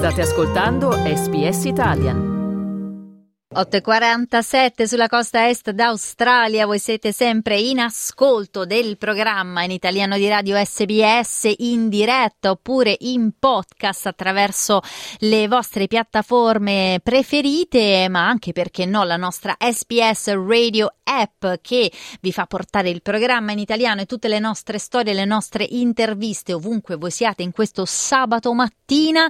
State ascoltando SBS Italian. 8.47 sulla costa est d'Australia, voi siete sempre in ascolto del programma in italiano di radio SBS in diretta oppure in podcast attraverso le vostre piattaforme preferite, ma anche perché no la nostra SBS Radio app che vi fa portare il programma in italiano e tutte le nostre storie, le nostre interviste ovunque voi siate in questo sabato mattina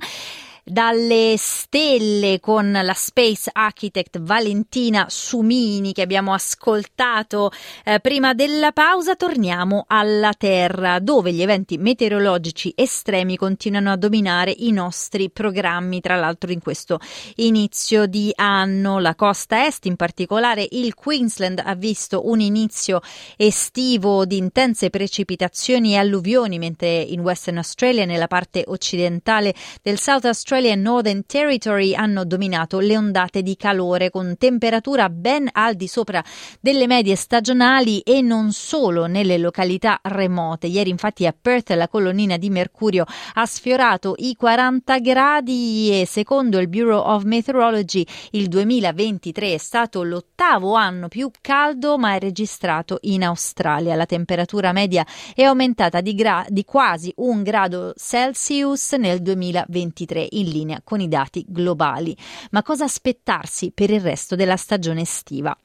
dalle stelle con la Space Architect Valentina Sumini che abbiamo ascoltato eh, prima della pausa, torniamo alla Terra dove gli eventi meteorologici estremi continuano a dominare i nostri programmi, tra l'altro in questo inizio di anno. La costa est, in particolare il Queensland, ha visto un inizio estivo di intense precipitazioni e alluvioni, mentre in Western Australia, nella parte occidentale del South Australia, Australia e Northern Territory hanno dominato le ondate di calore con temperatura ben al di sopra delle medie stagionali e non solo nelle località remote. Ieri infatti a Perth la colonnina di mercurio ha sfiorato i 40 gradi e secondo il Bureau of Meteorology il 2023 è stato l'ottavo anno più caldo mai registrato in Australia. La temperatura media è aumentata di, gra- di quasi un grado Celsius nel 2023 in linea con i dati globali. Ma cosa aspettarsi per il resto della stagione estiva?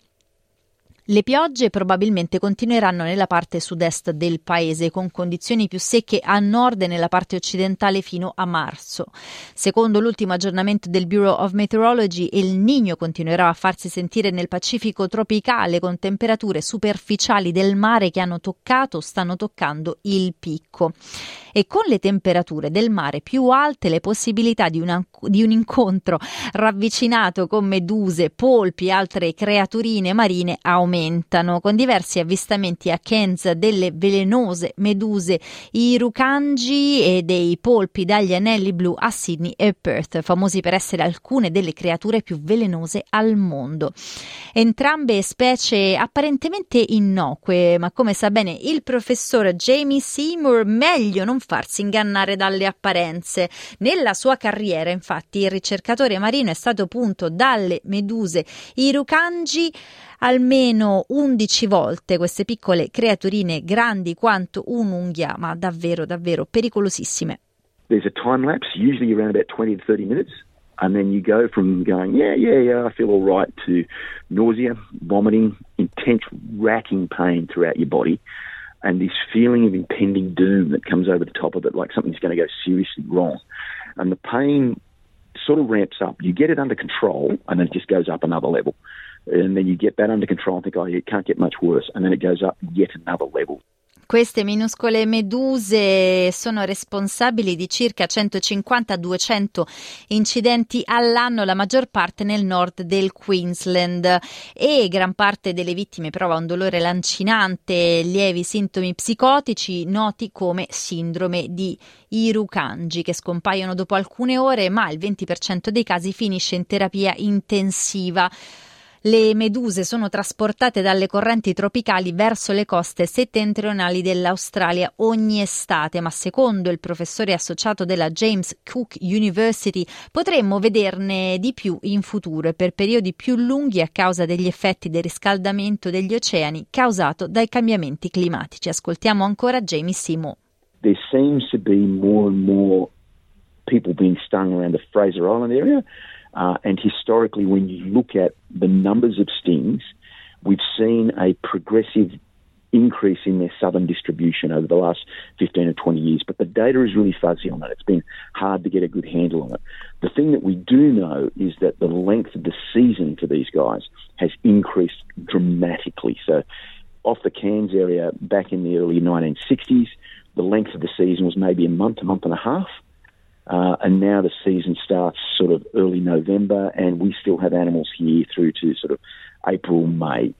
Le piogge probabilmente continueranno nella parte sud-est del paese, con condizioni più secche a nord e nella parte occidentale fino a marzo. Secondo l'ultimo aggiornamento del Bureau of Meteorology, il Niño continuerà a farsi sentire nel Pacifico tropicale, con temperature superficiali del mare che hanno toccato o stanno toccando il picco e con le temperature del mare più alte le possibilità di, una, di un incontro ravvicinato con meduse, polpi e altre creaturine marine aumentano, con diversi avvistamenti a Cairns delle velenose meduse irukangi e dei polpi dagli anelli blu a Sydney e Perth, famosi per essere alcune delle creature più velenose al mondo. Entrambe specie apparentemente innocue, ma come sa bene il professor Jamie Seymour, meglio non farsi ingannare dalle apparenze. Nella sua carriera, infatti, il ricercatore marino è stato punto dalle meduse irukangi almeno 11 volte queste piccole creaturine grandi quanto un'unghia, ma davvero davvero pericolosissime. There's a time lapse, usually around about 20 to 30 minutes. And then you go from going, yeah, yeah, yeah, I feel all right, to nausea, vomiting, intense racking pain throughout your body. and this feeling of impending doom that comes over the top of it, like something's going to go seriously wrong. And the pain sort of ramps up. You get it under control, and then it just goes up another level. And then you get that under control and think, oh, it can't get much worse. And then it goes up yet another level. Queste minuscole meduse sono responsabili di circa 150-200 incidenti all'anno, la maggior parte nel nord del Queensland e gran parte delle vittime prova un dolore lancinante, lievi sintomi psicotici noti come sindrome di Irukanji che scompaiono dopo alcune ore, ma il 20% dei casi finisce in terapia intensiva. Le meduse sono trasportate dalle correnti tropicali verso le coste settentrionali dell'Australia ogni estate, ma secondo il professore associato della James Cook University potremmo vederne di più in futuro e per periodi più lunghi a causa degli effetti del riscaldamento degli oceani causato dai cambiamenti climatici. Ascoltiamo ancora Jamie Simo. There seems to be more and more people being stung around the Fraser Island area. Uh, and historically, when you look at the numbers of stings, we've seen a progressive increase in their southern distribution over the last 15 or 20 years. But the data is really fuzzy on that. It's been hard to get a good handle on it. The thing that we do know is that the length of the season for these guys has increased dramatically. So, off the Cairns area back in the early 1960s, the length of the season was maybe a month, a month and a half. Uh, and now the season starts sort of early November, and we still have animals here through to sort of April, May.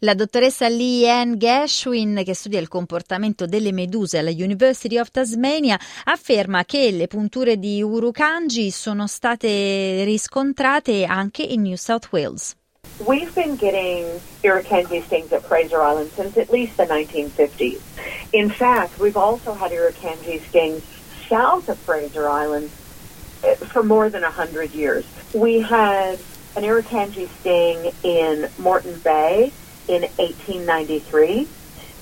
La dottoressa Lee Ann Gashwin, che studia il comportamento delle meduse alla University of Tasmania, afferma che le punture di Urukanji sono state riscontrate anche in New South Wales. We've been getting Irukandji stings at Fraser Island since at least the 1950s. In fact, we've also had Irukandji stings south of Fraser Island uh, for more than 100 years. We had an Irukandji sting in Moreton Bay in 1893.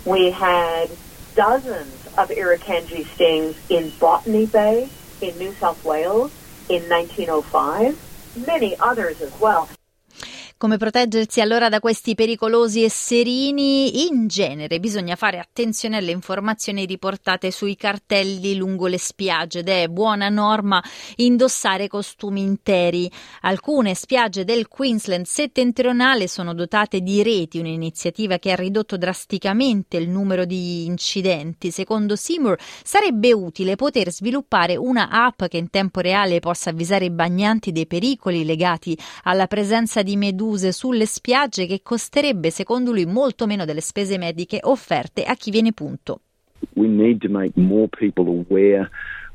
We had dozens of Irukandji stings in Botany Bay in New South Wales in 1905, many others as well. Come proteggersi allora da questi pericolosi esserini? In genere bisogna fare attenzione alle informazioni riportate sui cartelli lungo le spiagge ed è buona norma indossare costumi interi. Alcune spiagge del Queensland settentrionale sono dotate di reti, un'iniziativa che ha ridotto drasticamente il numero di incidenti. Secondo Seymour sarebbe utile poter sviluppare una app che in tempo reale possa avvisare i bagnanti dei pericoli legati alla presenza di meduse meduse sulle spiagge che costerebbe secondo lui molto meno delle spese mediche offerte a chi viene punto. We need to make more people aware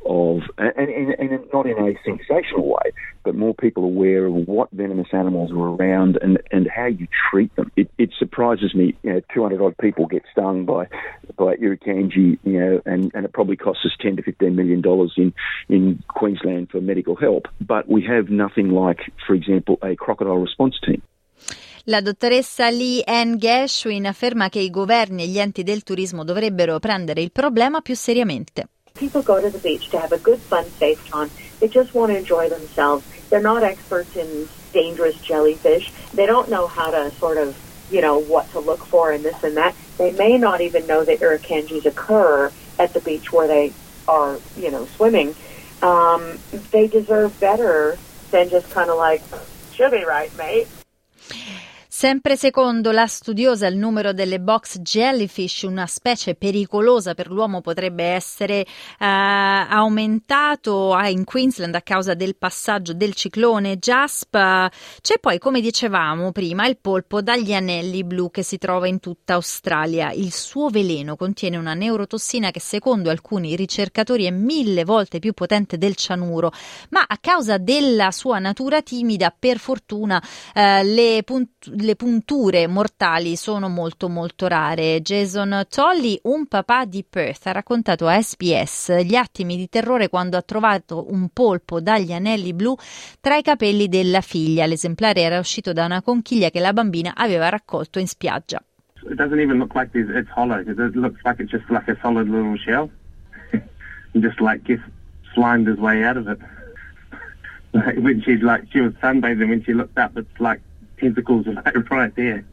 of, and, and, and, not in a sensational way, but more people aware of what venomous animals are around and, and how you treat them. It, it surprises me, you know, 200 odd people get stung by by irukandji, you know, and, and it probably costs us 10 to 15 million dollars in in Queensland for medical help. But we have nothing like, for example, a crocodile response team. La dottoressa Lee Ann Gershwin afferma che i governi e gli enti del turismo dovrebbero prendere il problema più seriamente. People go to the beach to have a good, fun, safe time. They just want to enjoy themselves. They're not experts in dangerous jellyfish. They don't know how to sort of, you know, what to look for and this and that. They may not even know that irukandjis occur at the beach where they are, you know, swimming. Um, they deserve better than just kind of like, should be right, mate. Sempre secondo la studiosa il numero delle box jellyfish, una specie pericolosa per l'uomo, potrebbe essere eh, aumentato in Queensland a causa del passaggio del ciclone Jasp. C'è poi, come dicevamo prima, il polpo dagli anelli blu che si trova in tutta Australia. Il suo veleno contiene una neurotossina che secondo alcuni ricercatori è mille volte più potente del cianuro, ma a causa della sua natura timida, per fortuna, eh, le, punt- le le punture mortali sono molto molto rare. Jason Tolley, un papà di Perth, ha raccontato a SBS gli attimi di terrore quando ha trovato un polpo dagli anelli blu tra i capelli della figlia. L'esemplare era uscito da una conchiglia che la bambina aveva raccolto in spiaggia. It doesn't even look like it's hollow. It looks like it's just like a solid little shell. just like just slimed his way out of it. when she like she was sunbathing when she looked up, it's like tentacles right there.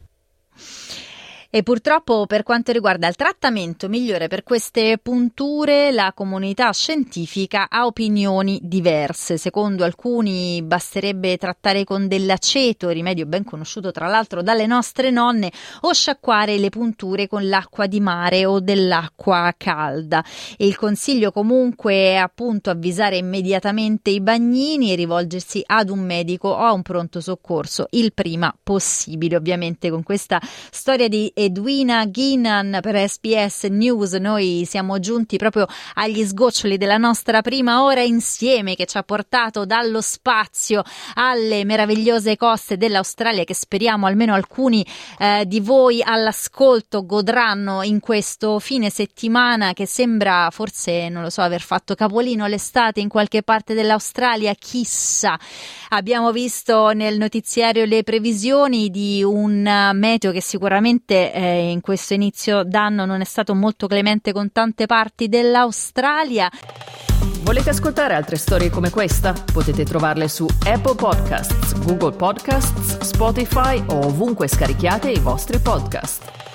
E purtroppo per quanto riguarda il trattamento migliore per queste punture, la comunità scientifica ha opinioni diverse. Secondo alcuni basterebbe trattare con dell'aceto, rimedio ben conosciuto tra l'altro dalle nostre nonne, o sciacquare le punture con l'acqua di mare o dell'acqua calda. Il consiglio comunque è appunto avvisare immediatamente i bagnini e rivolgersi ad un medico o a un pronto soccorso il prima possibile. Ovviamente con questa storia di Edwina Ginan per SBS News. Noi siamo giunti proprio agli sgoccioli della nostra prima ora insieme che ci ha portato dallo spazio alle meravigliose coste dell'Australia che speriamo almeno alcuni eh, di voi all'ascolto godranno in questo fine settimana che sembra forse, non lo so, aver fatto capolino l'estate in qualche parte dell'Australia, chissà. Abbiamo visto nel notiziario le previsioni di un meteo che sicuramente eh, in questo inizio d'anno non è stato molto clemente con tante parti dell'Australia. Volete ascoltare altre storie come questa? Potete trovarle su Apple Podcasts, Google Podcasts, Spotify o ovunque scarichiate i vostri podcast.